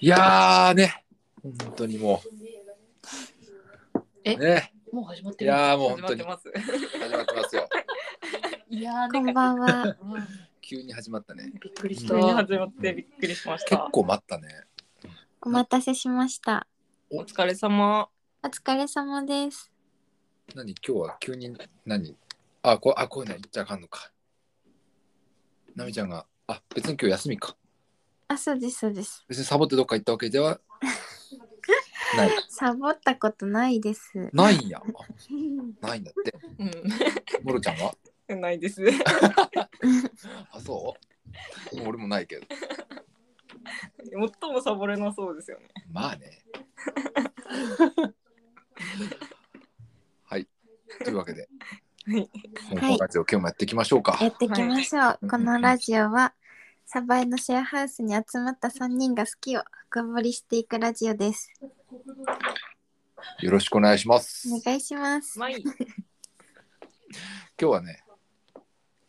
いやーね、本当にもう。え？ね、もう始まっている。やーもう本当に始まってます。始まってますよ。いやーこんばんは。うん急に始まったね。びっくりし急にた。始まってびっくりしまし結た。構待ったね。お待たせしました。お疲れ様。お疲れ様です。何？今日は急に何？あ、こあこういうの言っちゃあかんのか。なみちゃんが、あ、別に今日休みか。あ、そうです、そうです。別にサボってどっか行ったわけではない。サボったことないです。ないんや。あ ないんだって。うもろちゃんは？ん。ないです。あ、そう？俺もないけど。最もサボれなそうですよね。まあね。はい。というわけで、はい。香港ラジオ今日もやっていきましょうか。やっていきましょう。はいこのラジオは、サバエのシェアハウスに集まった3人が好きを深掘りしていくラジオです。よろしくお願いします。お願いします。今日はね、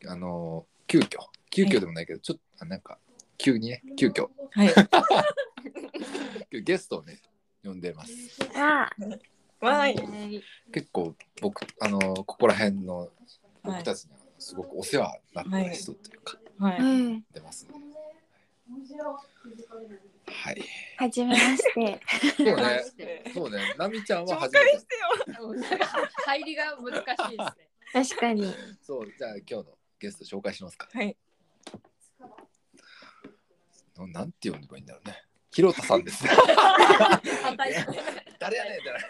あのー急遽急遽でもないけど、ちょっとあなんか急にね、急遽はい。今日ゲストをね呼んでます。わあ、まあいい。結構僕あのーここら辺のはい僕たちにはすごくお世話になった人というか、はい。うん。出ますね。はい。はじめまして。そうね。そうね。なみちゃんは紹初めて。介してよ。入りが難しいですね。確かに。そうじゃあ今日のゲスト紹介しますか。はい。ななんて呼んでばいいんだろうね。ひろたさんです。誰やねんじゃない。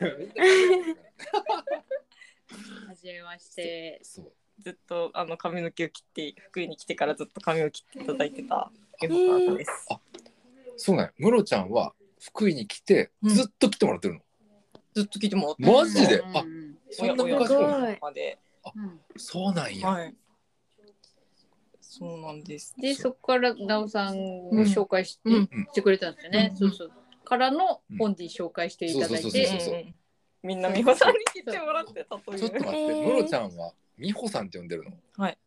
はじめまして。そう。ずっとあの髪の毛を切って福井に来てからずっと髪を切っていただいてたエモカートです。そうね。ムロちゃんは福井に来てうんずっと来てもらってるの？ずっと聞いてもらってマジで？あそんな昔。まで。うんそうなんや。はい。そうなんです。で、そこからなおさんを紹介して,、うんしてくれたんですよね。うんそうそう。からのポンディ紹介していただいそうそうてみんな美穂さんに切ってもらってたという。ちょっと待って。えームロちゃんは美穂さんって呼んでるの？はい。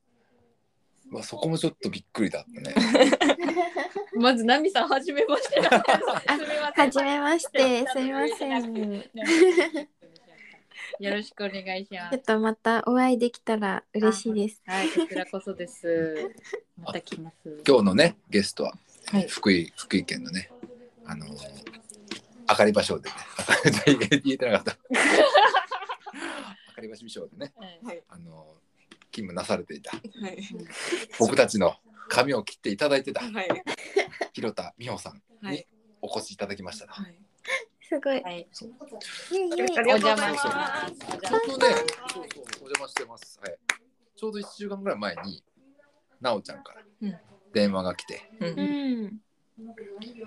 まあそこもちょっとびっくりだったね。まず、ナミさん、はじめまして。はじめまして。すみません。よろしくお願いしまちょっす。とまたお会いできたら嬉しいです。はい、こちらこそです。また来ます。今日のねゲストははい。福井福井県のねあのー、あかり場所でね言えてなかった。あかり場所賞でねはい。あのー勤務なされていたはい。僕たちの髪を切っていただいてたはい。広田美穂さんにはい。お越しいただきました。はい。すごい。はい、イエイイエイありがとうございまお邪魔しますちょうどね、そうそうお邪魔してます。はい。ちょうど1週間ぐらい前に、なおちゃんからうん電話が来て、う。うんん。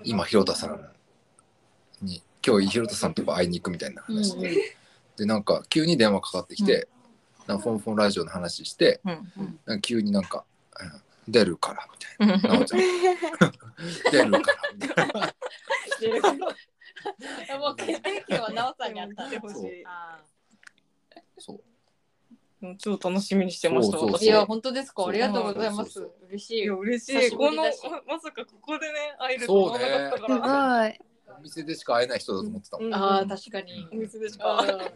今、広田さんに、今日、広田さんとこ会いに行くみたいな話で、で、なんか、急に電話かかってきて、なんかフォンフォンラジオの話して、うん。なんか急になんか、うん出るからみたいな、なおちゃん、出るからみたいな。もう決定権はなおさんにあったんでほしい。あそう。もう超楽しみにしてました。そうそうーいや、本当ですか？ありがとうございますそうそう。嬉しいいや。嬉し久い。このまさかここでね会えると思わなかったすから。ごい。お店でしか会えない人だと思ってたもん。うんああ、確かに。お店でしあか。ー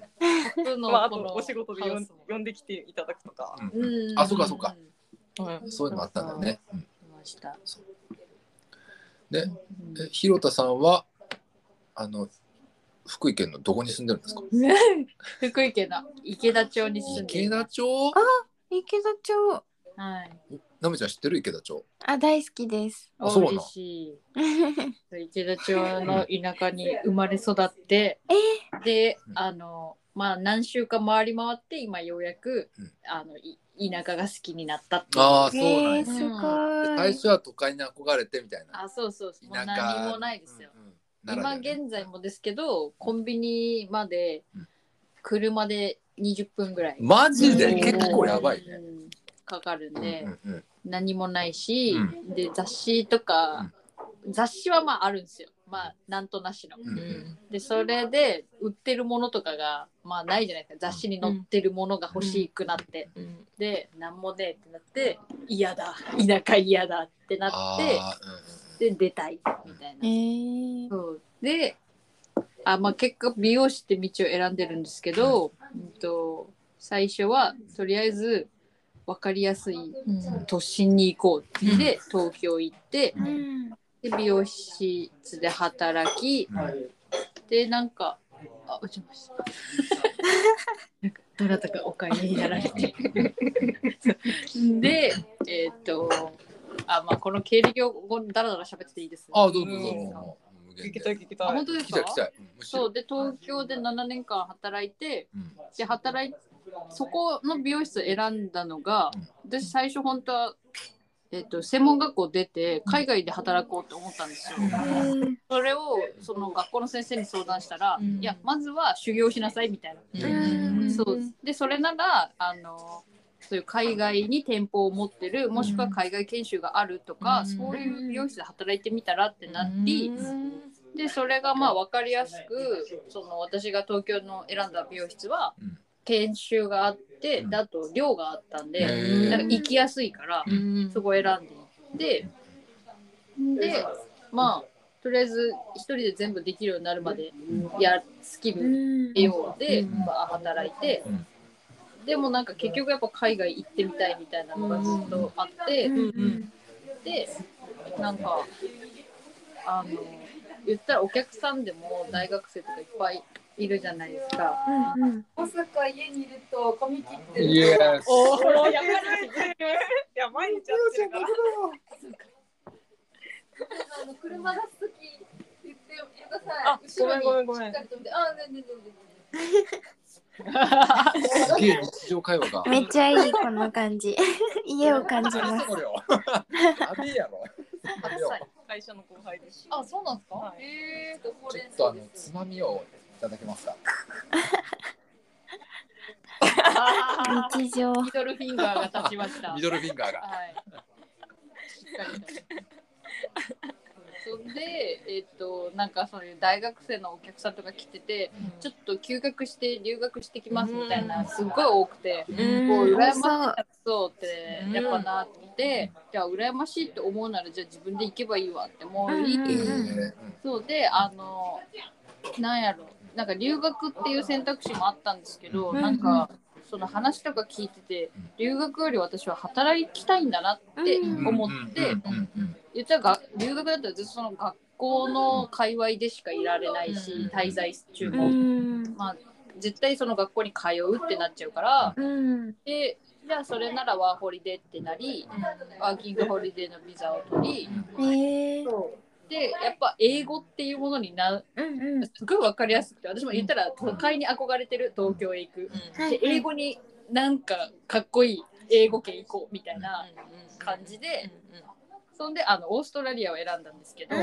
初のまああことのお仕事で呼んできていただくとか。うんうんあそうかそうか。はい。そういうのもあったんだよね。うんいました。で、うんえ広田さんは、あの、福井県のどこに住んでるんですか？福井県の池田町に住んで池。田町？池田町。はい。なめちゃん知ってる池田町。あ、大好きです。あそうな嬉しい。池田町の田舎に生まれ育って、でうんあのまあ何週間回り回って今ようやく、うん。あのい田舎が好きになったっていう。ああ、そうえー、なんや。すでごい。最初は都会に憧れてみたいな。あそうそうそう。もう田舎何もないですよ、うんうん。今現在もですけどコンビニまでうん。車で20分ぐらい、マジで？うん。結構やばいね。うん。かかるんうんで、うんうん何もないし、うで雑誌とか、雑誌はまああるんですよ。まあなんとなしの。うん。うん。でそれで売ってるものとかがまあないじゃないですか。雑誌に載ってるものが欲しくなって、うん。でなんもねえってなって嫌だ。田舎嫌だってなってで出たいみたいえな。ー、そう。であ、まあ、結果美容師って道を選んでるんですけど、うんと最初はとりあえず分かりやすい都心に行こうって言って、東京行ってうんで美容室で働きでなんかあ落ちました。なんかどなたかお帰りになられて。でえっ、とあまあこの経歴をだらだら喋ってていいです。あどうぞどうぞ。聞きたい聞きたあい本当ですか？そう。で東京で7年間働いてうん。で働いそこの美容室を選んだのが私最初本当は、えっと専門学校出て海外で働こうと思ったんですよ。えーそれをその学校の先生に相談したら、うん。いやまずは修行しなさいみたいな。うん。そう。でそれならあのそういう海外に店舗を持ってるもしくは海外研修があるとか、うん。そういう美容室で働いてみたらってなり、でそれがまあ分かりやすくその私が東京の選んだ美容室はうん研修があって、うん。であと寮があったんで、なんか行きやすいから、そこを選んでいってでまあとりあえず一人で全部できるようになるまでやスキうルん得ようで、うん。まあ、働いて、うん。でもなんか結局やっぱ海外行ってみたいみたいなのがずっとあって、うんうん。でなんかあの言ったらお客さんでも大学生とかいっぱいいるじゃないですか。うんうん。まさか家にいると髪切ってイエスおおやばいいや毎日やってるからあの車出すとき言ってください。あごめんごめんごめん。しっかり止めてあ、ねねねすげえ日常会話がめっちゃいいこの感じ。家を感じます。これよ。ダメやろ会社の後輩です。あ、そうなんですか？はい。ええちょっとあの草です。つまみを。いただけますか？日常。ミドルフィンガーが立ちました。ミドルフィンガーが。はい。しっかりと。そんで、えっ、と、なんかそういう大学生のお客さんとか来てて、ちょっと休学して留学してきますみたいな、すっごい多くて、うん。こう羨ましそうってやっぱなって、じゃあ羨ましいって思うならじゃあ自分で行けばいいわって思い、う。そうであのなんやろなんか留学っていう選択肢もあったんですけど、うん。なんかその話とか聞いてて留学より私は働きたいんだなってうん。思って、言ったらが留学だったらずっとその学校の界隈でしかいられないし、うん。滞在中うも、ん。まあ絶対その学校に通うってなっちゃうから、うん。でじゃあそれならワーホリでってなり、ワーキングホリデーのビザを取り、えーでやっぱ英語っていうものになうんうん。すごい分かりやすくて私も言ったら都会に憧れてる東京へ行く、ではい英語になんかかっこいい英語圏行こうみたいな感じで、そんであのオーストラリアを選んだんですけど、あ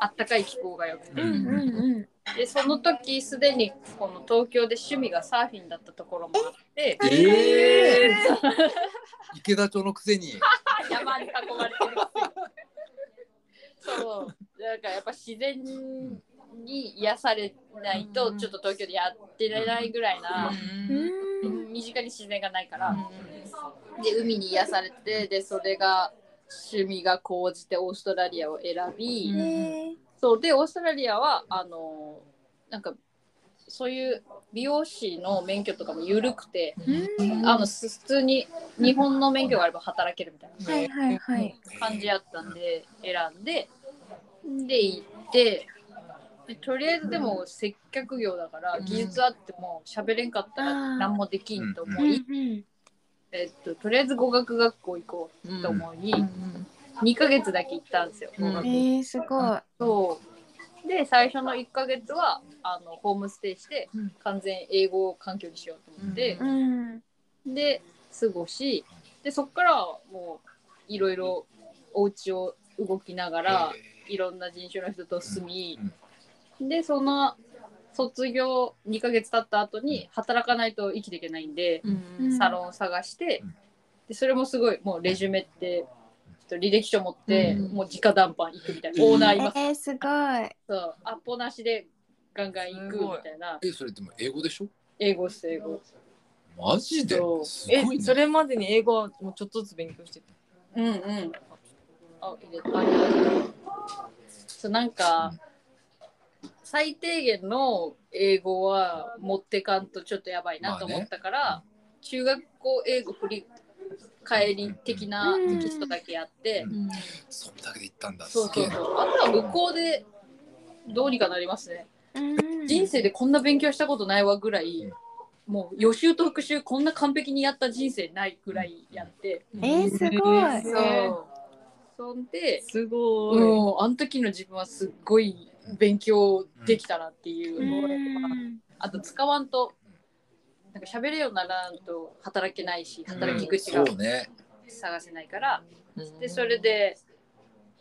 あったかい気候が良くて、ーうんうんうん。でその時すでにこの東京で趣味がサーフィンだったところもあって。えー。池田町のくせに。山に囲まれてるそう。なんかやっぱ自然に癒されないとちょっと東京でやってられないぐらいな、うん。身近に自然がないから、で海に癒されてでそれが趣味が高じてオーストラリアを選び、そう。でオーストラリアはあのなんかそういう美容師の免許とかも緩くて、ーうん。あの普通に日本の免許があれば働けるみたいな感じやったんで選んでで行ってでとりあえずでも接客業だからうん。技術あっても喋れんかったら何もできんとうん思い、うんえっと、とりあえず語学学校行こうと思い、2ヶ月だけ行ったんですよ。えーすごい。そうで最初の1ヶ月はあのホームステイしてうん。完全英語環境にしようと思ってう、うん。で過ごしでそこからはもういろいろお家を動きながらいろんな人種の人と住み、でその卒業2ヶ月経った後に働かないと生きていけないんで、うん。サロンを探してうん。でそれもすごいもうレジュメってと履歴書持って、うん。もう直談判行くみたいな、オーナーいますえーすごい。そう。アポなしでガンガン行くみたいな。えそれでも英語でしょ？英語っす英語。マジで？そう。すごいね。えそれまでに英語はもうちょっとずつ勉強して？たうんうん。あ入れあ入れそうなんか、最低限の英語は持ってかんとちょっとやばいなと思ったから、中学校英語振り返り的なテキストだけやって、うん。それだけで行ったんだ。そうそうそう。あとは向こうでどうにかなりますね。うん。人生でこんな勉強したことないわぐらいもう予習と復習こんな完璧にやった人生ないぐらいやって、えー、すごい。そう。そんで、すごい。うん、あの時の自分はすっごい勉強できたなっていう。のを、うん。あと使わんとなんか喋れるようにならんと働けないし働き口がそうね。探せないから、うん。でそれで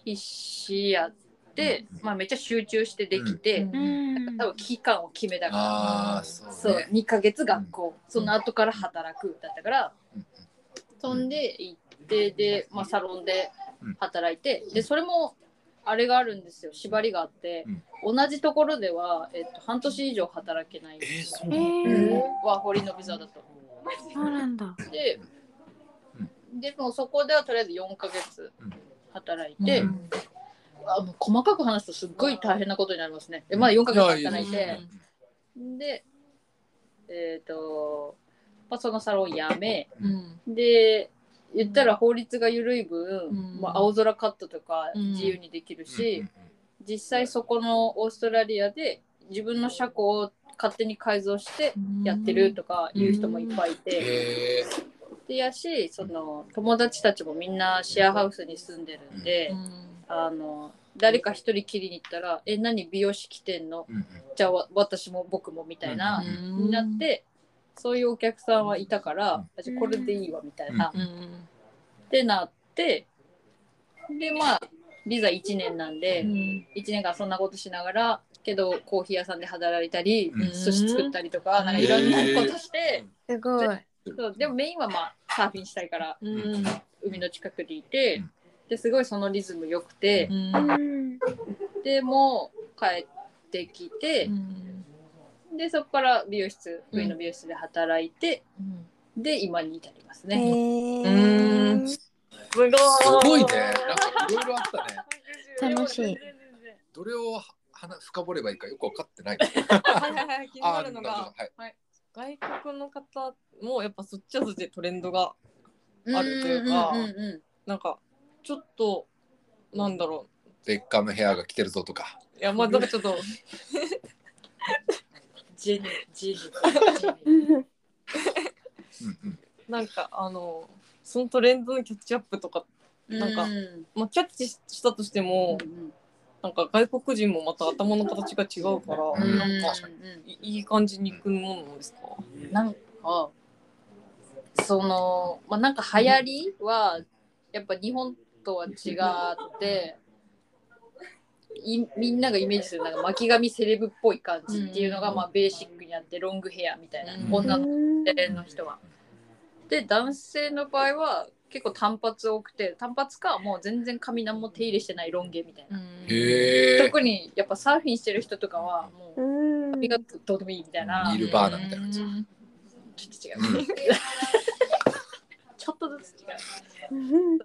必死やって、まあ、めっちゃ集中してできて、うん。うん。多分期間を決めたから。そうそうね。2ヶ月学校、その後から働くだったから、うん。そんで行ってで、まあ、サロンで働いてでそれもあれがあるんですよ。縛りがあって、同じところでは、えっと、半年以上働けない。んえー、ですよ、ワーホリのビザだと。そうなんだ。ででもそこではとりあえず4ヶ月働いて、うん。あもう細かく話すとすっごい大変なことになりますね。でまあ4ヶ月働いいや。て、で、えっ、と、まあ、そのサロン辞め、うん。で、言ったら法律が緩い分、うん。まあ、青空カットとかうん。自由にできるし、うん実際そこのオーストラリアで自分の車庫を勝手に改造してやってるとかいう人もいっぱいいて、でやしその友達たちもみんなシェアハウスに住んでるんで、あの誰か一人きりに行ったら「え何美容師来てんの？じゃあわ私も僕も」みたいな、うん。になってそういうお客さんはいたから、うん。あじゃあこれでいいわみたいな、うん。ってなってでまあビザ1年なんで、うん。1年間そんなことしながらけどコーヒー屋さんで働いたり、うん。寿司作ったりとかなんかいろんなことして、すごい。そうでもメインはまあサーフィンしたいからうん。海の近くにいて、うん。ですごいそのリズム良くて、うん。でもう帰ってきて、でそこから美容室うん海の美容室で働いて、で今に至りますえね。ー、すごい。すごいね。なんかいろいろあったね。楽しい。どれをはな深掘ればいいかよく分かってない。はいはいはい気になあるのがはい。外国の方もやっぱそっちはそっちでトレンドがあるといううかんうんうんうんなんかちょっとなんだろベッカムヘアが来てるぞとか。ういやまあなんかちょっとジェニジェニ。なんかあのそのトレンドのキャッチアップとか、なんかうん。まあ、キャッチしたとしてもなんか外国人もまた頭の形が違うから、うんなんか確かいいい感じにいくものなんですか、なんかそのまあなんか流行りはやっぱ日本とは違っていみんながイメージするなんか巻き髪セレブっぽい感じっていうのがうんまあベーシックにあってロングヘアみたいな、うん女の人は。で男性の場合は結構単発多くて単発かもう全然髪何も手入れしてないロン毛みたいな。特にやっぱサーフィンしてる人とかはもううん。髪がどうでもいいみたいな。ニルバーナみたいな感じうんちょっと違う。ちょっとずつ違う。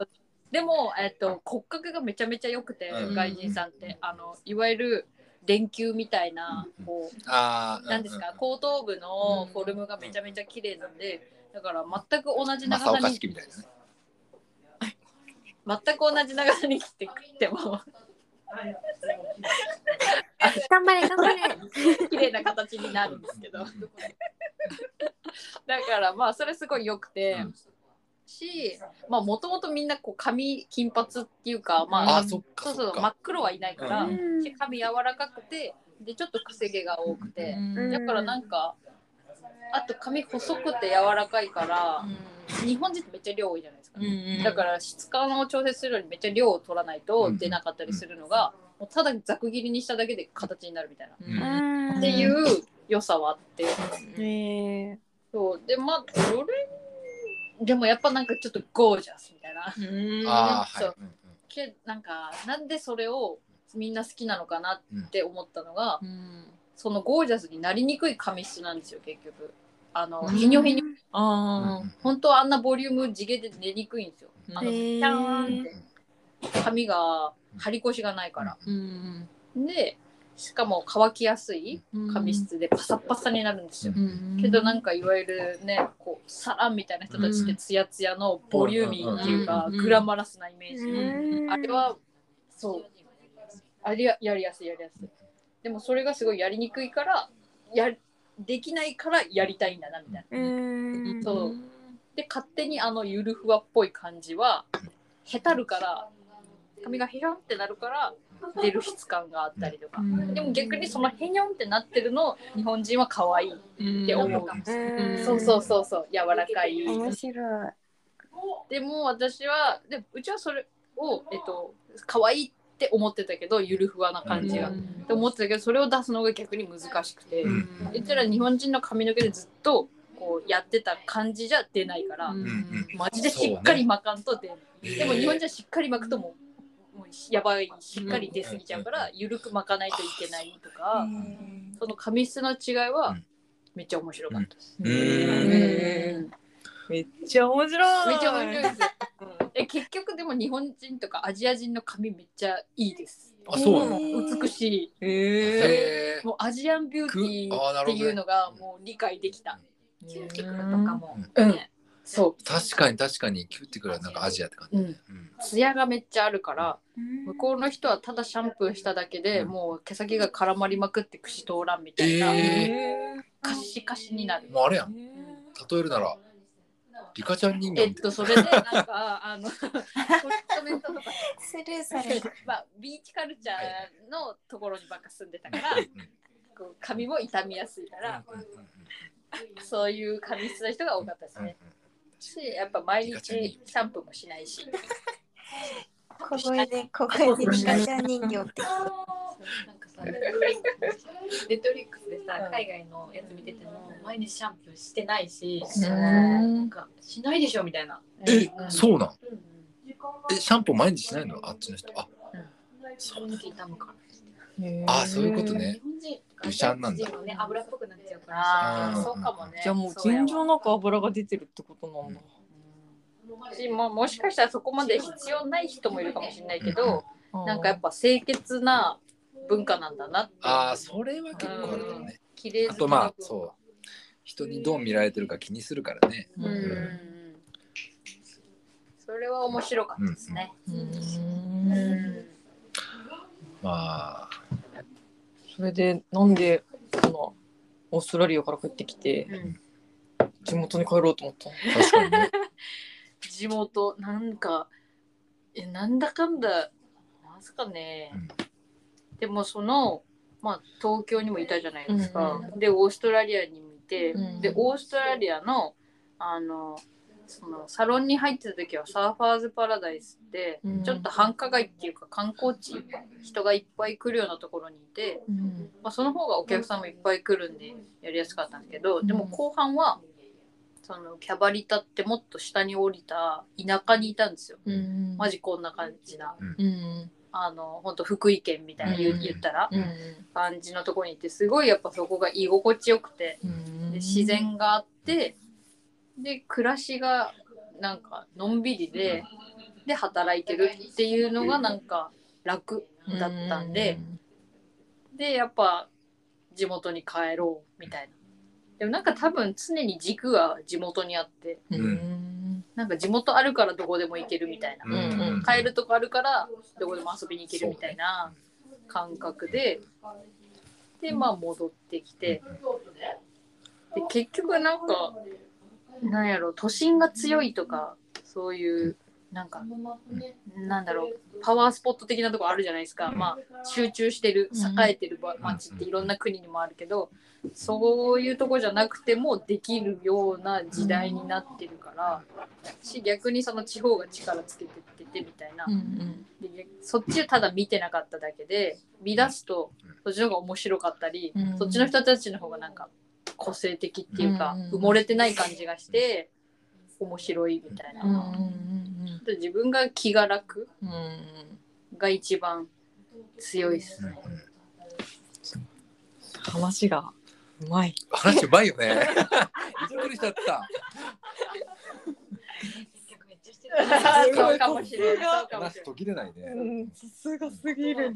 でも、えっと、骨格がめちゃめちゃ良くて、うん。外人さんって。あのいわゆる電球みたいな、こうああ。なんですか、後頭部のフォルムがめちゃめちゃ綺麗なんでだから全く同じ長正岡さに式みたいなね。全く同じ長さに切ってくっても。頑張れ頑張れ。綺麗な形になるんですけど。だからまあそれすごい良くて、うんしまあもともとみんなこう髪金髪っていうかまああ、そっかそうそうそっか。真っ黒はいないから、うん。し髪柔らかくてでちょっとくせ毛が多くて、うん。だからなんかあと髪細くて柔らかいから、日本人ってめっちゃ量多いじゃないですか、うんだから質感を調節するのにめっちゃ量を取らないとうん。出なかったりするのが、もうただざく切りにしただけで形になるみたいな、うん。っていう良さはあって。えそう。でまあそれでもやっぱなんかちょっとゴージャスみたいな。うん。ああ、はい。そう。けなんかなんでそれをみんな好きなのかなって思ったのが、うん。そのゴージャスになりにくい髪質なんですよ結局。あのうん。ひにょひにょ。あ本当はあんなボリューム地毛で出にくいんですよ。あのへーピャーンって髪が張り腰がないから。うん。でしかも乾きやすい髪質でパサッパサになるんですよ。けどなんかいわゆるねこうサランみたいな人たちってツヤツヤのボリューミーっていうかうんグラマラスなイメージ、うんあれはそう。あれややりやすいやりやすい。でもそれがすごいやりにくいからやできないからやりたいんだなみたいな。うんそう。で勝手にあのゆるふわっぽい感じはへたるから髪がへひょんってなるから出る質感があったりとか。でも逆にそのへにょんってなってるの日本人は可愛いって思うかもしれない、うん。そうそうそうそう柔らかい。面白い。でも私はでもうちはそれをえっと可愛いって思ってたけどゆるふわな感じが、って思ってたけどそれを出すのが逆に難しくて、うん。言ったら日本人の髪の毛でずっとこうやってた感じじゃ出ないから、うん。うん。マジでしっかり巻かんと出ない、でも日本人はしっかり巻くともうもうやばいしっかり出過ぎちゃうから、ゆるく巻かないといけないとか、その髪質の違いはうん。めっちゃ面白かったです。めっちゃ面白い。めっちゃ面白いです。よ。え結局でも日本人とかアジア人の髪めっちゃいいです。あそうなの？美しい。へえへー。もうアジアンビューティーっていうのがもう理解できた。キューティクルとかも、うんねそ確かに確かにキューティクルはなんかアジアって感う。じ、うん。うん。ツヤがめっちゃあるから、向こうの人はただシャンプーしただけで、うん。もう毛先が絡まりまくって櫛通らんみたいな、えカシカシになる。もうあれやん。例えるならリカちゃん人形えっとそれでなんかあのトリートメントとか。スルーされるまあビーチカルチャーのところにばっか住んでたから、こう髪も傷みやすいから、な、うんうんうん。そういう髪質の人が多かったですね。しやっぱ毎日シャンプーもしないし。小声で小声でリカちゃん人形って。なんかさ、ネットフリックスでさ、海外のやつ見てても、毎日シャンプーしてないし、なんかしないでしょみたいな。え、うん。そうなん？うんえシャンプー毎日しないの？あっちの人。あ髪の毛傷むから。あそういうことね。日本人ブシャンなんだね、油っぽくなっちゃうから。ああ、うんそうかもね。じゃあもう尋常なく油が出てるってことなんだ。しももしかしたらそこまで必要ない人もいるかもしれないけど、なん。かやっぱぱ清潔な文化なん。だなって。ああそれは結構あるかもね綺麗好きあとまあそう人にどう見られてるか気にするからねうん。うん。うん。それは面白かったですね。うん。まあそれでなんでそのオーストラリアから帰ってきてうん。地元に帰ろうと思ったの？確かにね。地元なんかえなんだかんだなんすかね、うん。でもそのまあ東京にもいたじゃないですか、うでオーストラリアにもいて、うん。でオーストラリアのあのそのサロンに入ってた時はサーファーズパラダイスって、うん。ちょっと繁華街っていうか観光地人がいっぱい来るようなところにいて、まあ、その方がお客さんもいっぱい来るんでやりやすかったんですけど、うん。でも後半はそのキャバリタってもっと下に降りた田舎にいたんですよ。うん。マジこんな感じなうん。あの本当福井県みたいな言,、うん。言ったらうん。感じのところにいてすごいやっぱそこが居心地よくてうん。で自然があってで暮らしがなんかのんびりでで働いてるっていうのがなんか楽だったんで、でやっぱ地元に帰ろうみたいな。でもなんか多分常に軸が地元にあってうん。うんなんか地元あるからどこでも行けるみたいな、うんうん帰るとこあるからどこでも遊びに行けるみたいな感覚で、でまあ戻ってきて。で結局なんかなんやろ都心が強いとかそういうなんかなんだろうパワースポット的なとこあるじゃないですか、まあ集中してる栄えてるば街っていろんな国にもあるけどそういうとこじゃなくてもできるような時代になってるからし逆にその地方が力つけてっててみたいな、うんでそっちをただ見てなかっただけで見出すとそっちの方が面白かったり、うん。そっちの人たちの方がなんか個性的っていうか、うん埋もれてない感じがして面白いみたいな、うんうんで自分が気が楽が一番強いですね。話がうまい。話うまいよね。びっくりしちゃった そうかも。しれない。話途切れないね。うんさすがすぎる。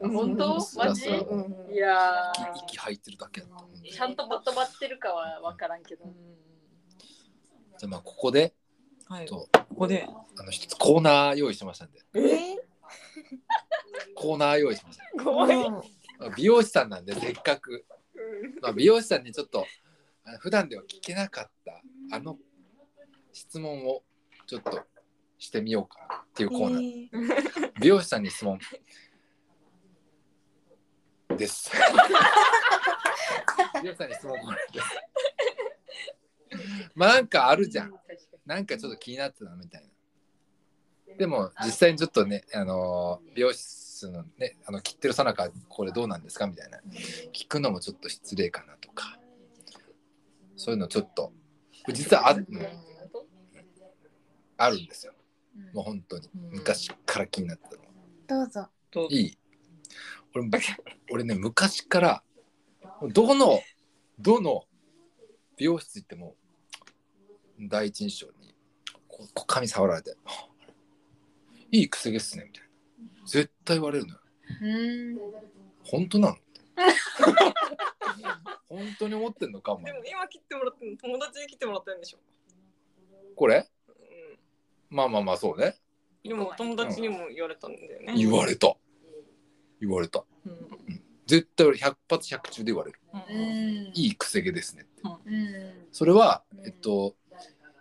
本当？マジ？いや息息入ってるだけちゃんとまとまってるかは分からんけど。じゃあまあここではい。とここで。あの一つコーナー用意しましたんで、えコーナー用意しました。怖い美容師さんなんでせっかく、まあ、美容師さんにちょっと普段では聞けなかったあの質問をちょっとしてみようかなっていうコーナー、美容師さんに質問です。美容師さんに質問コーナーです。まあなんかあるじゃん。なんかちょっと気になってたなみたいな。でも実際にちょっとね、あのー美容室のね、あの切ってるさなかこれどうなんですかみたいな聞くのもちょっと失礼かなとか、そういうのちょっと実はあ,、うんあるんですよ。もう本当に。昔から気になってたの。どうぞ。といい。俺俺ね昔からどのどの美容室行っても第一印象にここ髪触られて「いいくせ毛っすね」みたいな。絶対言われるのよ。うん。本当なの？本当に思ってんのかお前。でも今切ってもらってんの友達に切ってもらったんでしょ、これ？うまあまあまあそうね。ん、でも友達にも言われたんだよね、言われた。言われた。うん。絶対俺100発100中で言われる。うん。うん。いいくせ毛ですねって。うん。それはえっと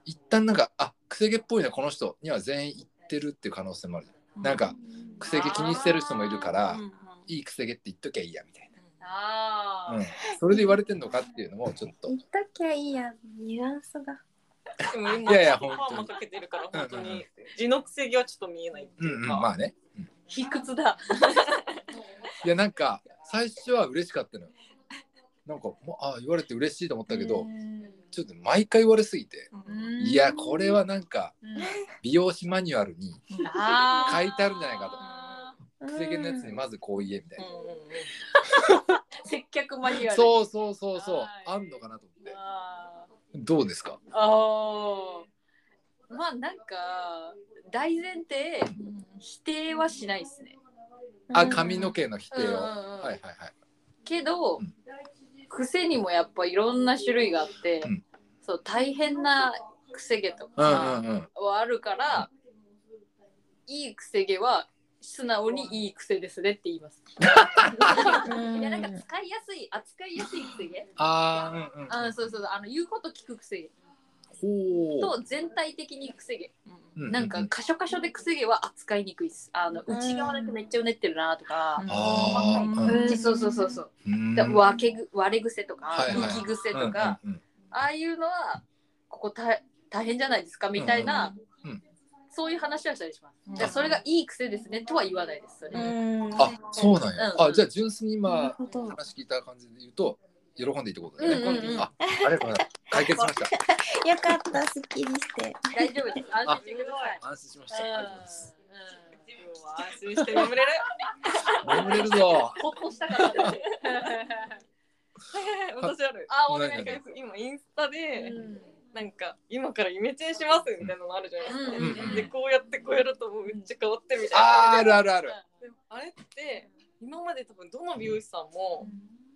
一旦なんかあくせ毛っぽいなこの人。には全員言ってるっていう可能性もある。なんかくせ毛気にしてる人もいるからうんいいくせ毛って言っときゃいいやみたいああ。な、うん、それで言われてんのかっていうのもちょっと。言っときゃいいや、ニュアンスが。でも今いやいやパ本当に。ーマかけてるから本当うんうん。うんに地のくせ毛はちょっと見えないってうんいうか、うんまあね。卑屈だ。いやなんか最初は嬉しかったのよ。なんかもうあ言われて嬉しいと思ったけどちょっと毎回言われすぎてうん。いやこれはなんか美容師マニュアルにあ書いてあるんじゃないかと。くせ毛のやつにまずこう言えみたいな、接客マニュアル。そうそうそうそう。はい。あんのかなと思って。あどうですか？ーあー。まあなんか大前提否定はしないですね。あ髪の毛の否定を、うんうんうんはいはいはい。けど、うん。癖にもやっぱいろんな種類があって、うん。そう大変な癖毛とうんかうんうん。はあるから、いい癖毛は素直にいい癖ですねって言います。いやなんか使いやすい扱いやすい癖。毛あーうんうん。あそうそうそう。あの言うこと聞く癖。毛ほう。と全体的に癖毛。うなんか箇所箇所で癖毛は扱いにくいです。あの内側だけめっちゃうねってるなとか、あーうん。うんそうそうそうそう。うん。だ分けぐ割れ癖とか、浮き癖とか、うんうんああいうのはここ大大変じゃないですかみたいな、うんうんそういう話はしたりします。うん。だからそれがいい癖ですねとは言わないです。それうん。あそうなんや、うん。あじゃあ純粋にな今。話聞いた感じで言うと喜んでいいってことだよね、うんうんうん。あありがとうございます。解決しました。よかった、すっきりして。大丈夫です。安心してください。安心しました。ありがとうございます。自分は安心して眠れる？眠れるぞ。ほっとしたから。私ある。あ、おお願い願いします。今インスタで、うんなんか今からイメチェンしますみたいなのあるじゃないですか、うんうんうん。でこうやってこうやるともうめっちゃ変わってみたいな。あーあるあるある。でもあれって今まで多分どの美容師さんも、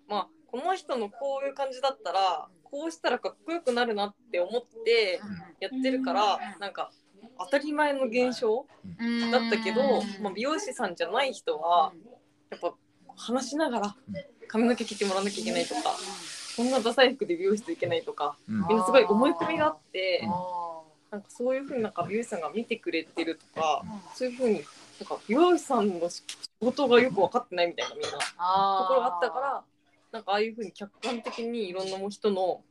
まあこの人のこういう感じだったらこうしたらかっこよくなるなって思ってやってるからなんか当たり前の現象うん。だったけど、まあ、美容師さんじゃない人はやっぱ話しながら髪の毛切ってもらわなきゃいけないとかこんなダサい服で美容室行けないとかうん。みんなすごい思い込みがあってあなんかそういうふうになんか美容師さんが見てくれてるとかそういうふうになんか美容師さんの仕事がよく分かってないみたいなみんなとあころがあったからなんかああいうふうに客観的にいろんな人の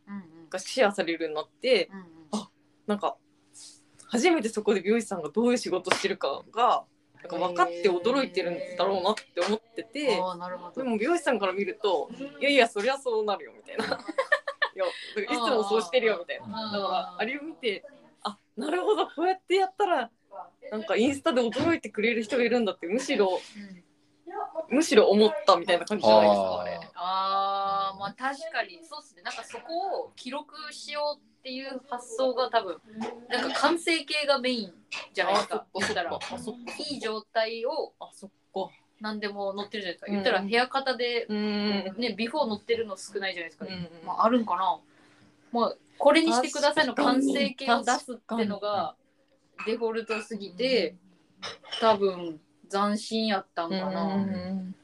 がシェアされるようになってうんうん。なんか初めてそこで美容師さんがどういう仕事してるかがか分かって驚いてるんだろうなって思ってて。あーでも美容師さんから見るといやいやそりゃそうなるよみたいな。いやいつもそうしてるよみたいな。だからあれを見てあなるほどこうやってやったらなんかインスタで驚いてくれる人がいるんだってむしろむしろ思ったみたいな感じじゃないですかあれ。あーままあ確かにそうですね。なんかそこを記録しようっていう発想が多分なんか完成形がメインじゃないですか。あ言ったら。いい状態をあそっか。何でも載ってるじゃないですか。うん言ったら。部屋型でうんねビフォー載ってるの少ないじゃないですか、うんまあ、あるんかな。まあこれにしてくださいの完成形を出すってのがデフォルトすぎて多分斬新やったんかな、うん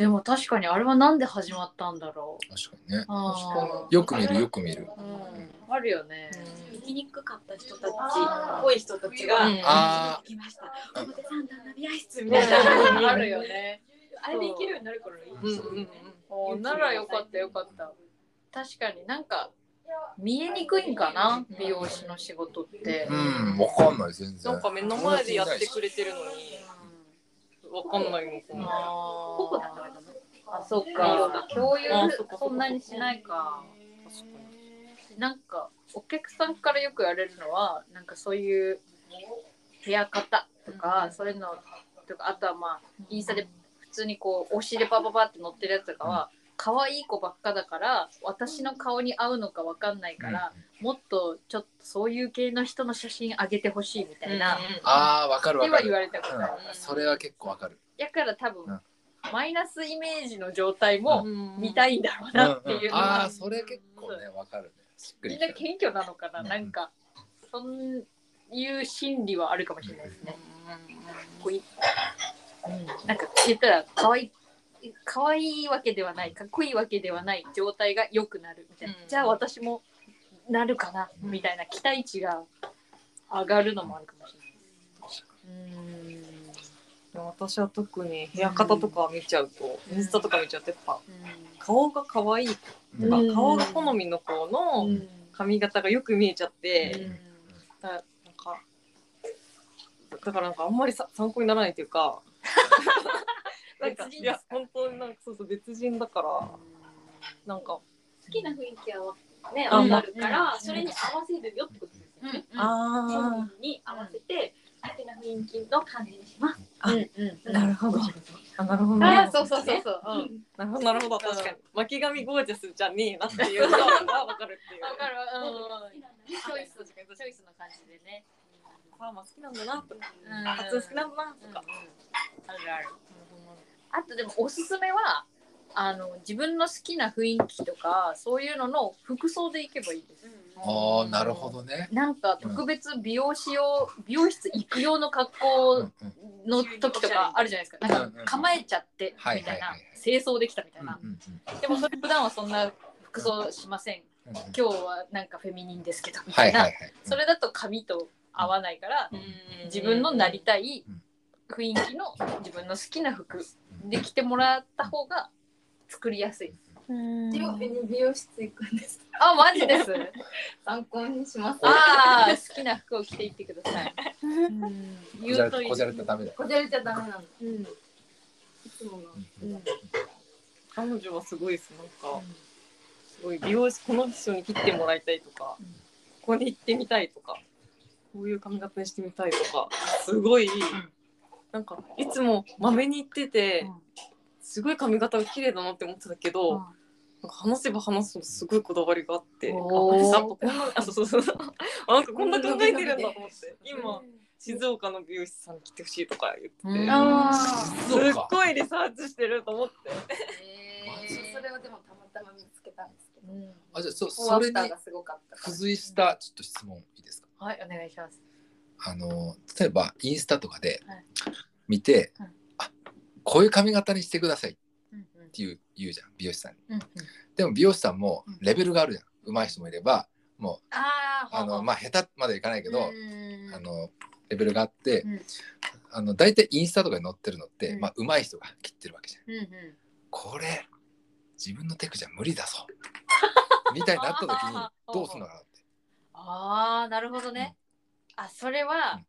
でも確かにあれはなんで始まったんだろう。確かにね。あよく見るよく見る。ーうん、あるよね、生きにくかった人たちあーっぽい人たちが、うん。あ来ました。表参道の美容室みたいなあるよねあれで生きるようになるからいい。うんうんうん。おならよかったよかった。確かになんか見えにくいんかな美容師の仕事って、うん。わかんない全然。なんか目の前でやってくれてるのにわかんないのかな。あここだか。らだねあそっか。共有あそんなにしないかなんかお客さんからよく言われるのはなんかそういう部屋型とか、そういうのとかあとはまあインスタで普通にこう推しでパパパって載ってるやつとかは、可愛い子ばっかだから私の顔に合うのかわかんないから、もっとちょっとそういう系の人の写真あげてほしいみたいな、あーわかるわか言われたことある、うんそれは結構わかる。やから多分、うん。マイナスイメージの状態も見たいいんだろうなっていうのあは、あそれ結構ねわかるね。しっくりみんきたな謙虚なのかな、うん。なんかそういう心理はあるかもしれないですね。こういなんか言ったら可愛い可愛いわけではないかっこいいわけではない状態が良くなるみたいな、うん。じゃあ私もなるかなみたいな期待値が上がるのもあるかもしれないです。私は特に部屋方とか見ちゃうと、インスタとか見ちゃうとやっぱう顔が可愛いとか、うん。顔が好みの子んのうん。髪型がよく見えちゃって、うん。だなんかだからなんかあんまりさ参考にならないというか なんかいや本当になんかそうそう別人だからなんか好きな雰囲気はねああるから、うんそれに合わせるよってことですよね、あ本人に合わせて好きな雰囲気の感じにします。あうんうん。なるほど。あなるほど。そうそうそうそう。うん。なるほど。なるほど確かに。巻き髪ゴージャスじゃねえなっていうのが分かるっていう。わかる。うんチョイス、チョイスの感じでね。パーマ好きなんだなと。かうん。カツ好きなんだなとか、あるある。あとでもおすすめはあの自分の好きな雰囲気とかそういうのの服装でいけばいいです。ああなるほどね。なんか特別美容師用美容室行く用の格好うんうん。の時とかあるじゃないですか。なんか構えちゃってみたいなはいはいはい。はい清掃できたみたいな。うん。うんでもそれ普段はそんな服装しません。うんうん。今日はなんかフェミニンですけどみたいな。はいはいはい。それだと髪と合わないから、自分のなりたいうん。雰囲気の自分の好きな服で着てもらった方が作りやすい。うん土曜日に美容室行くんですあ、マジです。参考にしますああ、好きな服を着ていってください。こじゃれ言うといい。こじゃれたらダメだよこじゃれちゃダメなのうん。いつものうん。彼女はすごいですなんかすごい美容師この人に切ってもらいたいとか、うんここに行ってみたいとかこういう髪型にしてみたいとかすごい、なんかいつもまめに行ってて、うん。すごい髪型が綺麗だなって思ってたけど、話せば話すとすごいこだわりがあってあおー。やっぱこんなあそうそうそう。あなんかこんな考えてるんだと思って。今静岡の美容師さんに来てほしいとか言ってて、うんあすっごいリサーチしてると思って。えそれはでもたまたま見つけたんですけど。ーうん。あじゃあそそれに付随したちょっと質問いいですか？はい、お願いします。あの例えばインスタとかではい。見て、はいあこういう髪型にしてくださいってうん言う言うじゃん美容師さんに。うんうん。でも美容師さんもうん。レベルがあるじゃん。上手い人もいればもうあのまあ下手までいかないけど、うんあのレベルがあって、うん。あの大体インスタとかに載ってるのって、うん。まあ上手い人が切ってるわけじゃん。うんうん。これ自分のテクじゃ無理だぞ。みたいになった時にどうするのかなって。ああ、なるほどね。あ、それは、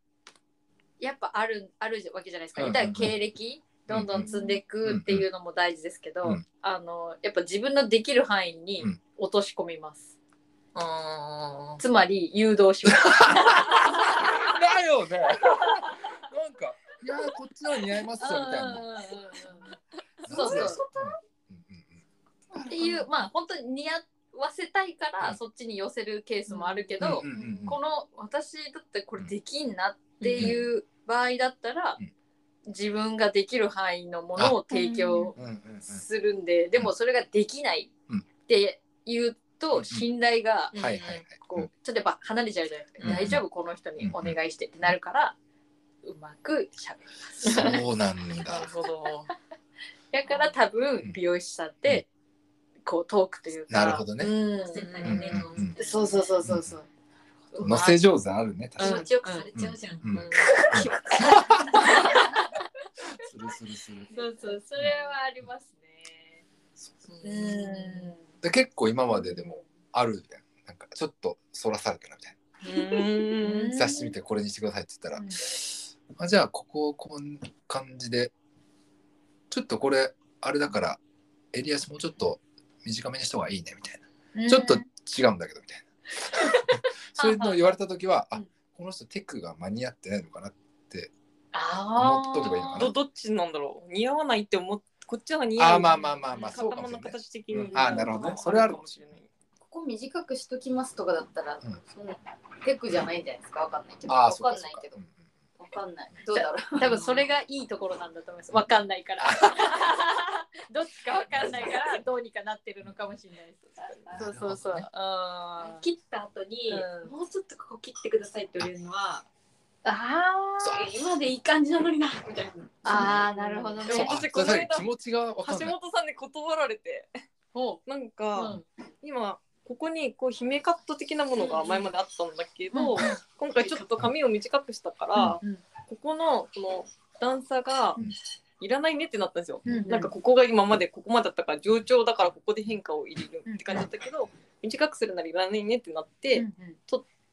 やっぱある、あるわけじゃないですか。うんだから経歴、どんどん積んでいくっていうのも大事ですけど、うんあの、やっぱ自分のできる範囲にうん。落とし込みます。あつまり、誘導します。だよね。なんかいやこっちの方が似合いますよみたいな。そうそう。う。んうんうんっていうまあ本当に似合わせたいから、うん。そっちに寄せるケースもあるけど、この私だってこれできんなっていう場合だったら、うん自分ができる範囲のものを提供するんで、でもそれができないって言うと信頼が。こうちょっとやっぱ離れちゃうじゃないですか、うん大丈夫この人にお願いしてってなるから、うまくしゃべります。そうなん なだる。ほど。だから多分美容師さんってこうトークというかなるほどねうん絶対うんにねうんうんそうそうそうそうそう。乗せ上手あるね、確気かに。持ちよくされちゃうじゃん。うんうんするするする。そうそうそれはありますね。うん。で結構今まででもあるやん。なんかちょっとそらされたなみたいうんな。雑誌見てこれにしてくださいって言ったら、あじゃあこここんな感じで、ちょっとこれあれだから襟足もうちょっと短めにした方がいいねみたいな。ちょっと違うんだけどみたいな。そういうのを言われた時は、あうん。この人テクが間に合ってないのかなってあ思っとけばいいのかな。どどっちなんだろう？似合わないって思っこっちの方が似合う。あーまあまあまあまあそうかもしれない。形的に、あーなるほどね。それある。かもしれない。ここ短くしときますとかだったら、うん。そのテクじゃないんじゃないですか？わかんないけど。ああ、わそうかんないけど。う。ん。わかんない。どうだろう。多分それがいいところなんだと思います。わかんないから。どっちかわかんないからどうにかなってるのかもしれないです。そうそうそう。なるあー切った後に、うんもうちょっとここ切ってくださいって言われるのは、あ今でいい感じなのになみたいな。あーなるほどねでもあ私この間気持ちがわかん橋。本さんに断られてほなんう。か、今ここにこう姫カット的なものが前まであったんだけど、今回ちょっと髪を短くしたから、うんここのこの段差がうん。いらないねってなったんですよ。うんなんかここが今までここまでだったから上調だからここで変化を入れるって感じだったけど、短くするならいらないねってなって、うん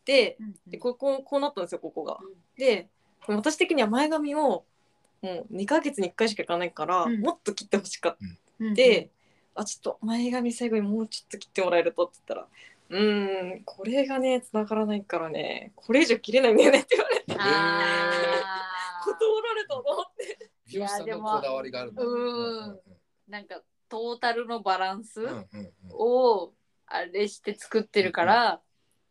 でうんでこここうなったんですよここが。うん。で私的には前髪をもう2ヶ月に1回しかいかないから、うん。もっと切ってほしかっうん。て、あちょっと前髪最後にもうちょっと切ってもらえるとって言ったらうーんこれがね繋がらないからね。これ以上切れないんだよねって言われて。あ断られたのって。美容師さんのこだわりがあるんだ。ううんなんかトータルのバランスをあれして作ってるから、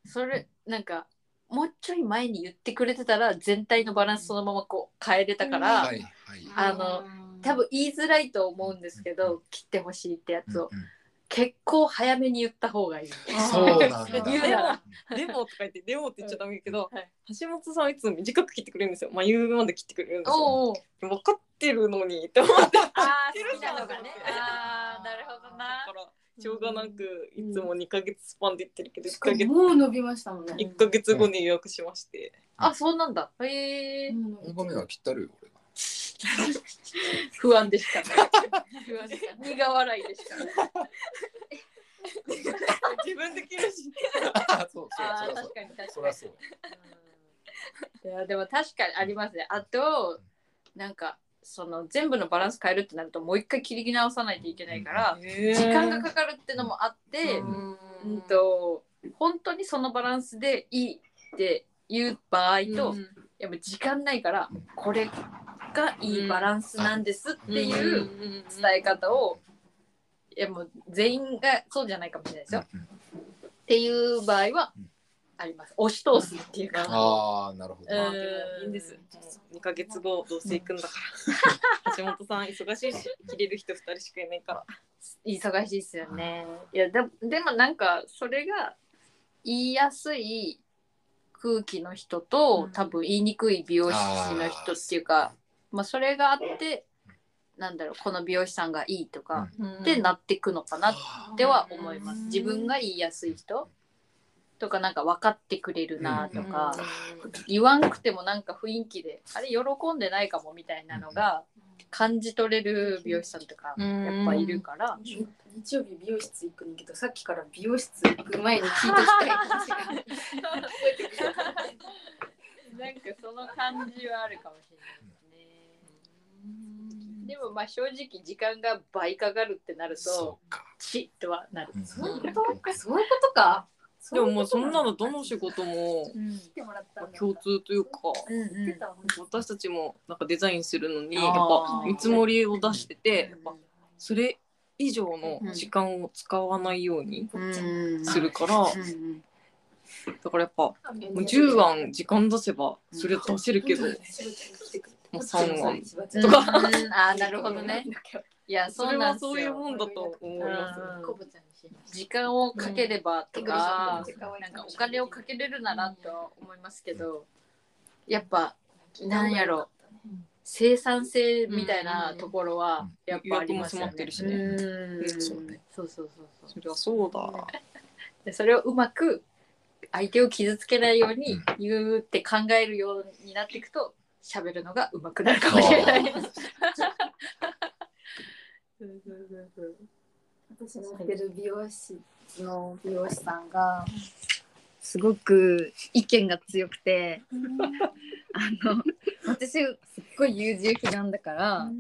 それなんかもうちょい前に言ってくれてたら全体のバランスそのままこう変えれたから、はいはい。あの多分言いづらいと思うんですけど、切ってほしいってやつを、うんうん結構早めに言った方がいい。そうなんだ。言うならでもとか言ってでもって言っちゃダメだけど、はい橋本さんはいつも短く切ってくれるんですよ眉まで切ってくれるんですよおうおう分かってるのにって思って あ知ってるじゃん好きなのがね。あーなるほどなだ。からしょうがなくいつも2ヶ月スパンで言ってるけど1しかもヶ月もう伸びましたもんね。1ヶ月後に予約しまして、あそうなんだ。へえ。もう伸びてごめんは切ったるよ俺が。不安でした。不安でした。苦笑いでした。自分で切るしそうそう確かに確かに。いやでも確かにありますね。あとなんかその全部のバランス変えるってなるともう一回切り直さないといけないから、時間がかかるってのもあって、うん、と本当にそのバランスでいいっていう場合と、いやもう時間ないからこれがいいバランスなんですっていう伝え方を、いやもう全員がそうじゃないかもしれないですよ。うんっていう場合はうんあります。押し通すっていうか。ああなるほど。いいんです。2ヶ月後どうせ行くんだから。橋本さん忙しいし切れる人2人しかいないから。忙しいですよね。いやでもでもなんかそれが言いやすい空気の人と、うん多分言いにくい美容師の人っていうかまあそれがあってなんだろうこの美容師さんがいいとか、ってなっていくのかなっては思います。自分が言いやすい人とかなんか分かってくれるなとか、言わんくてもなんか雰囲気であれ喜んでないかもみたいなのが感じ取れる美容師さんとかやっぱいるから。日曜日美容室行くんだけどさっきから美容室行く前に聞いときたい話が。なんかその感じはあるかもしれないでもまあ正直時間が倍かかるってなるとそうか。チッとはなる。うん。そういうことか、そういうことか。でももうそんなのどの仕事もうん。来てもらったんだ共通というか。私たちもなんかデザインするのにやっあーぱ見積もりを出しててやっぱそれ以上の時間を使わないようにうん。するから、うんだからやっぱもう10案時間出せばそれ出せるけど、もう3案うん。とか。うんあー なるほどね。いやそれはそういうもんだと思います。うん。時間をかければとか、うん。なんかお金をかけれるならとは思いますけど、やっぱなんやろ生産性みたいなところはやっぱありますよね。そうね。そうそうそうそう。そりゃそうだ。でそれをうまく相手を傷つけないように言うって考えるようになっていくと喋るのがうまくなるかもしれないです。私のやってる美容師の美容師さんがすごく意見が強くてあの私すっごい優柔不断だから、あの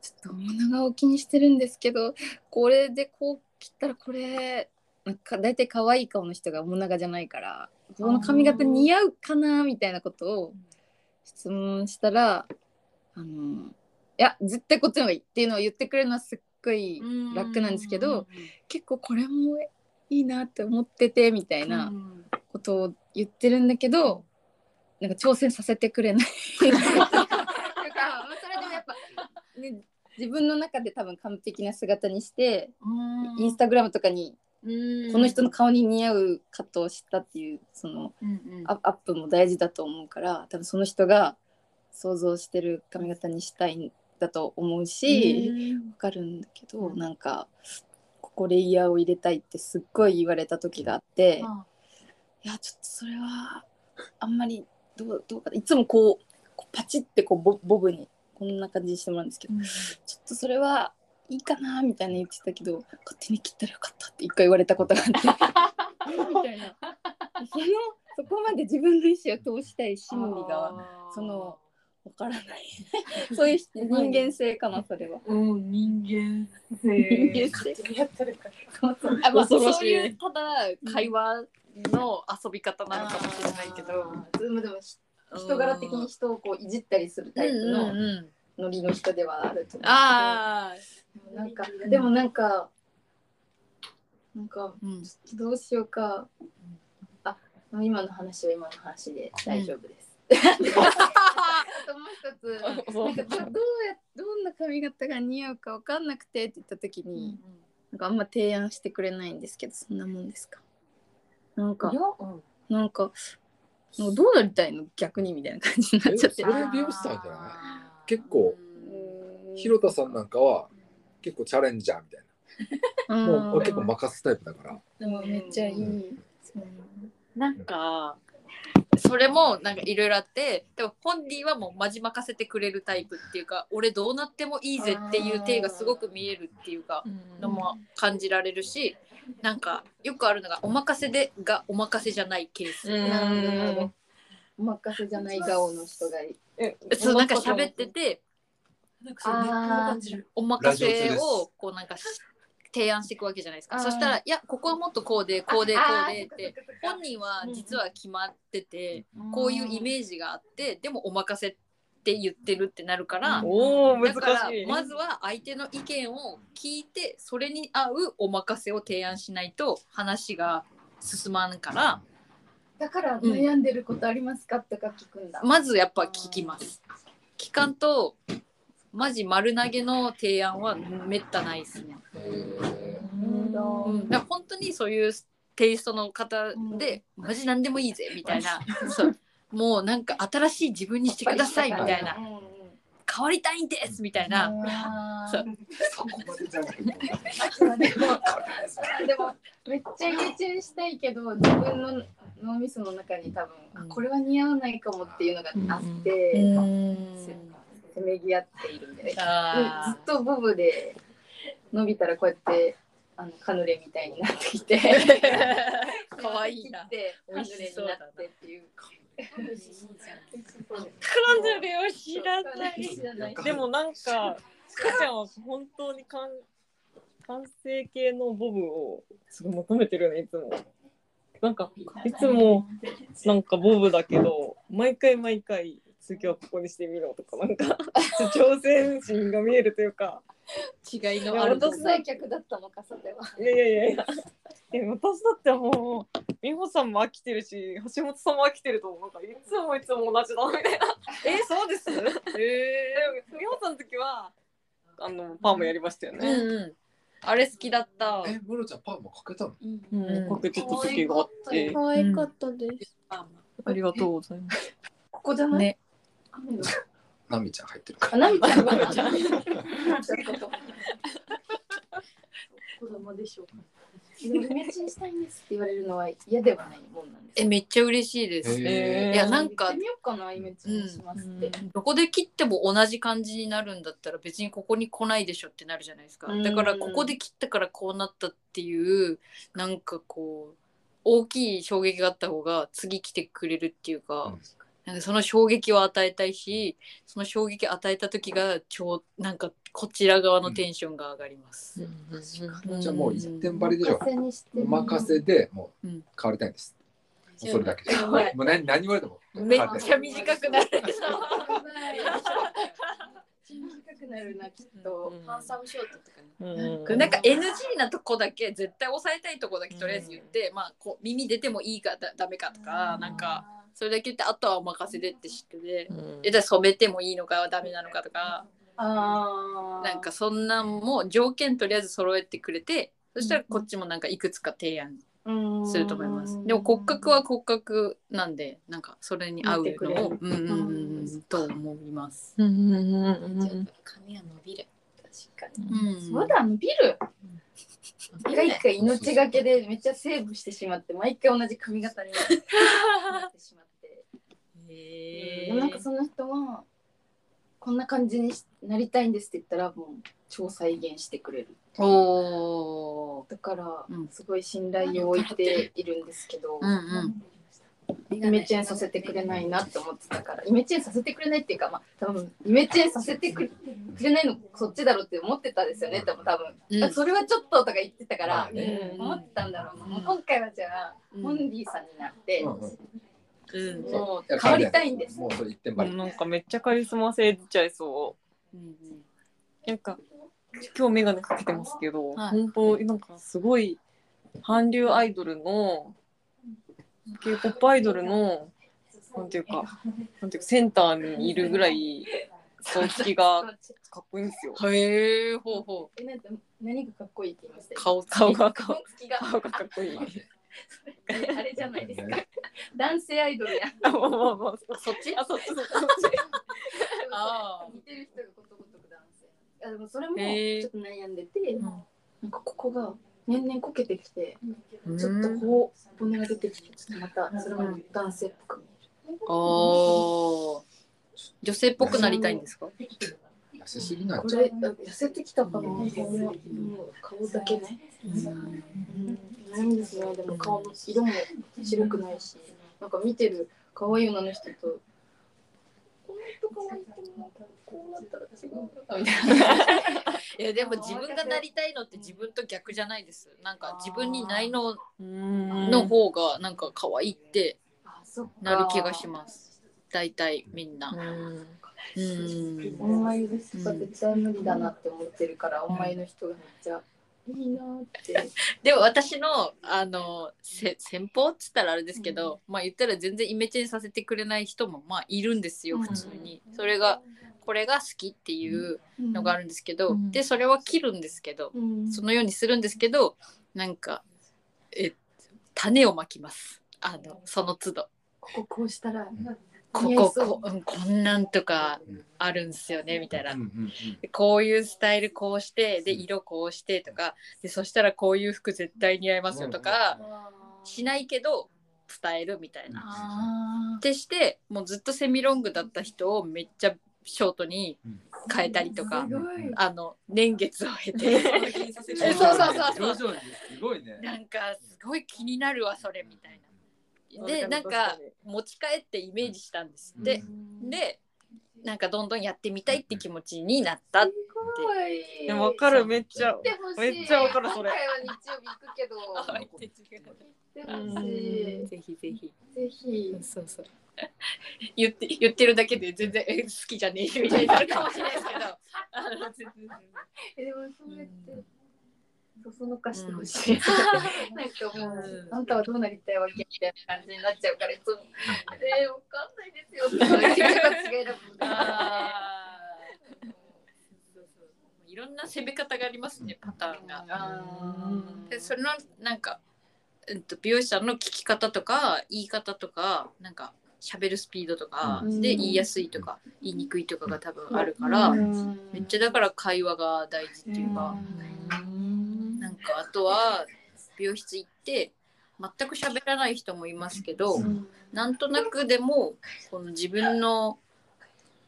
ちょっと面長気にしてるんですけどこれでこう切ったらこれなんか大体可愛い顔の人が面長じゃないからこの髪型似合うかなみたいなことを質問したらあのいや絶対こっちの方がいいっていうのを言ってくれるのはすっごい楽なんですけど結構これもいいなって思っててみたいなことを言ってるんだけどなんか挑戦させてくれない。なんかまあそれでもやっぱ、ね、自分の中で多分完璧な姿にしてインスタグラムとかにこの人の顔に似合うカットをしたっていうそのアアップも大事だと思うから多分その人が想像してる髪型にしたいんだと思うしわかるんだけど、なんかここレイヤーを入れたいってすっごい言われた時があって、いやちょっとそれはあんまりどうどうかな。いつもこうパチってこうボボブにこんな感じにしてもらうんですけど、ちょっとそれはいいかなみたいな言ってたけど勝手に切ったらよかったって一回言われたことがあって。みたいな。そのそこまで自分の意思を通したい心理がそのわからない。そういう人間性かなそれは。うん、人間人間性。そうそうあまあ、そういうただ会話の遊び方なのかもしれないけど、でもでもひ人柄的に人をこういじったりするタイプのノリの人ではあると思うけど。ああ、なんかでもなんかなんかうん、どうしようか。あ今の話は今の話で大丈夫です。あともう一つなんかどうやどんな髪型が似合うかわかんなくてって言った時に、なんかあんま提案してくれないんですけどそんなもんですか？なんかうん、なんかなんかどうなりたいの逆にみたいな感じになっちゃって。えそれ美容師さんじゃない？結構広田さんなんかは結構チャレンジャーみたいな。もう結構任すタイプだから。でもめっちゃいい、うん。なんかそれもなんかいろいろあってでも本人はもうまじ任せてくれるタイプっていうか俺どうなってもいいぜっていう手がすごく見えるっていうかのも感じられるしなんかよくあるのがお任せでがお任せじゃないケース、なるほどお任せじゃない顔の人がいいそうなんか喋っててなんかそうネットも感じる。お任せをこうなんかし提案していくわけじゃないですか。そしたらいやここはもっとこうでこうでこうでって。本人は実は決まっててこういうイメージがあってでもお任せって言ってるってなるからおお難だからしい。まずは相手の意見を聞いてそれに合うお任せを提案しないと話が進まんから。だから悩んでることありますか？とか聞くんだ、まずやっぱ聞きます。聞かんとマジ丸投げの提案はめったないですね。うん、だから本当にそういうテイストの方で、マジ何でもいいぜみたいな。そう。もうなんか新しい自分にしてくださいみたいな。うんうん変わりたいんですみたいな。そう。そこまでじゃない。でもでもめっちゃ優中したいけど自分の脳みその中に多分、あこれは似合わないかもっていうのがあって、せめぎ合っているんで、ずあっとボブで伸びたらこうやってあのカヌレみたいになってきて。ーかわいいな。切ってカヌレになってっていう。カンヌレを知らない。でもなんか、かちゃんは本当に完完成形のボブをすごい求めてるね、いつも。なんか、いつもなんかボブだけど、毎回毎回次はここにしてみろとか、なんか、挑戦心が見えるというか、違いのある私国際客だったのかさては。いやいやいやいやえ私だってもう美穂さんも飽きてるし橋本さんも飽きてると思う。なんかいつもいつも同じだみたいな。えそうです？え美穂さんの時はあのパーマやりましたようんね、うん。あれ好きだった。え、ムロちゃんパーマかけたの？うん。かけてた時があって。可愛かった。です。ありがとうございます。ここじゃない。ねナミちゃん入ってるかあ、ら。なみちゃんが。子供でしょうか。でもイメチェンしたいんですって言われるのは嫌ではないもんなんですえめっちゃ嬉しいです、いやなんか行ってみようかなイメチェンしますって。どこで切っても同じ感じになるんだったら別にここに来ないでしょってなるじゃないですかうんだからここで切ったからこうなったっていうなんかこう大きい衝撃があった方が次来てくれるっていうか,、うんなんかその衝撃を与えたいしその衝撃与えた時が超なんかこちら側のテンションが上がります。うんじゃあもう一点張りでしょお。任せでもううん。変わりたいんです。それだけです。もう何何言われても。めっちゃ短くなる。短くなるなきっと。ハンサムショートとかなんか NG なとこだけ絶対抑えたいとこだけとりあえず言って、まあこう耳出てもいいかだダメかとか、なんかそれだけ言ってあとはお任せでって知ってて、うんえじゃあ染めてもいいのかダメなのかとか、ああ。なんかそんなんも条件とりあえず揃えてくれてそしたらこっちもなんかいくつか提案すると思います。でも骨格は骨格なんでなんかそれに合うのをうんうんうんうんと思います。うんうんうんうん髪は伸びる。確かに。うんそうだ、伸びる。一回一回命がけでめっちゃセーブしてしまって、毎回同じ髪型になってしまって。でもなんかその人は、こんな感じになりたいんですって言ったら、もう超再現してくれる。おー。だからうん、すごい信頼を置いているんですけど、うんうん。イメチェンさせてくれないなって思ってたから、イメチェンさせてくれないっていうか、まあ、多分イメチェンさせてくれないのそっちだろうって思ってたですよね、多分多分。うん。それはちょっととか言ってたから、まあね。思ったんだろうな。うん。もう今回はじゃあ、うん。モンディさんになって、うんもう変わりたいんです。もうそれ一点張り。なんかめっちゃカリスマ性出ちゃいそううんなんか今日メガネかけてますけど、はい本当なんかすごい韓流アイドルの K-POP アイドルのなんていうかなんていうかセンターにいるぐらい顔つきがかっこいいんですよ。へえほうほえなんて何がかっこいいって言いました？う顔顔が顔顔つきが顔がかっこいい。まあれじゃないですか。男性アイドルや。あまあまあまあそっち？あそっちそ。あ似てる人がことごとく男性。あでもそれもちょっと悩んでて、ん。なんかここが年々こけてきて、ーちょっとこう骨が出てきて、ちょっとまたそれも男性っぽく見あー。女性っぽくなりたいんですか？痩せすぎなんじゃない痩せてきたかな。もう顔だけね。うんないんですね。でも顔の色も白くないし、なんか見てる可愛い女の人と。この人可愛いけど、こうなったら違うなみたいな。いやでも自分がなりたいのって自分と逆じゃないですなんか自分にないのの方がなんか可愛いって。なる気がします大体みんな。うん。うん。お前ですとか絶対無理だなって思ってるから、お前の人がめっちゃいいなって。でも私のあのせ先方っつったらあれですけど、まあ言ったら全然イメチェンさせてくれない人もまあいるんですようん。普通に、それがこれが好きっていうのがあるんですけど、うん。でそれは切るんですけど、うん。そのようにするんですけどなんかえ種をまきます。あのその都度。こここうしたら、こここ,、うん、こんなんとかあるんすよねみたいな。うんうんうん。でこういうスタイルこうしてで色こうしてとかでそしたらこういう服絶対似合いますよとかしないけど伝えるみたいな。あってしてもうずっとセミロングだった人をめっちゃショートに変えたりとか。あの年月を経て。そう々そうそうそう。に徐々にすごいね。なんかすごい気になるわそれみたいな。うんでなん確か持ち帰ってイメージしたんですって。でなんかどんどんやってみたいって気持ちになったって。すごい。いやわかるめっちゃめっちゃわかるそれ今回は日曜日行くけど。ぜひぜひ。ぜひ。そうそう。言って言ってるだけで全然え好きじゃねえみたいになるかもしれないですけど でもそうやってそそのかしてほしい、なん。かもう、うん。あんたはどうなりたいわけみたいな感じになっちゃうからいつも「えー、わかんないですよ」ってそういう人たちが選ぶあーそう。そういろんな攻め方がありますねパターンが。でそれのなんか、うん、と美容師さんの聞き方とか言い方とかなんか喋るスピードとかうん。で言いやすいとか言いにくいとかが多分あるから、めっちゃだから会話が大事っていうか、なんかあとは美容室行って全く喋らない人もいますけど、なんとなくでもこの自分の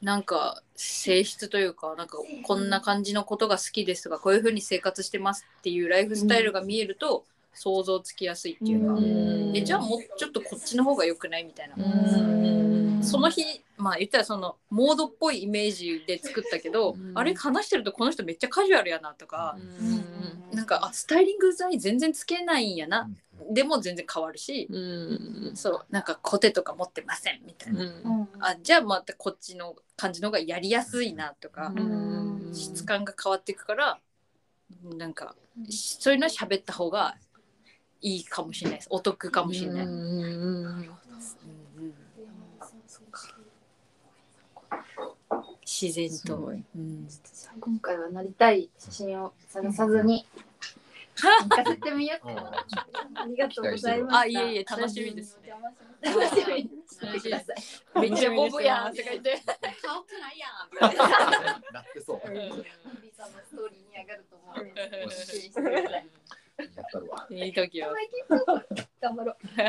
なんか性質というかなんかこんな感じのことが好きですとかこういうふうに生活してますっていうライフスタイルが見えると想像つきやすいっていうか、えじゃあもうちょっとこっちの方が良くないみたいな、その日まあ言ったらそのモードっぽいイメージで作ったけど、あれ話してるとこの人めっちゃカジュアルやなとか、なんかあスタイリング剤全然つけないんやな、でも全然変わるし、そうなんかコテとか持ってませんみたいな、あじゃあまたこっちの感じの方がやりやすいなとか、質感が変わっていくからなんかそういうの喋った方がいいかもしれないです。お得かもしれない。自然と、うん、今回はなりたい写真を探さずに行かせてみようかなありがとうございましたあいえいえ楽しみですね楽しみにしてくださいめっちゃボブやんとか言って顔ってないやん。なってそう。リさんのストーリーに上がると思うので楽しみにしてくださいやったるわ。いい時は頑張ろうで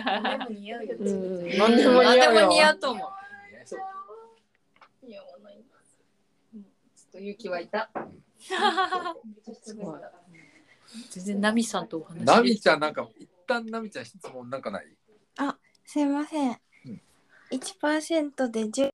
も似合うよ。何でも似合うよ何でも似合うと思う似合わないちょっと勇気湧いた全然ナミさんとお話ナミちゃんなんか一旦ナミちゃん質問なんかない？すいませんうん。1%で10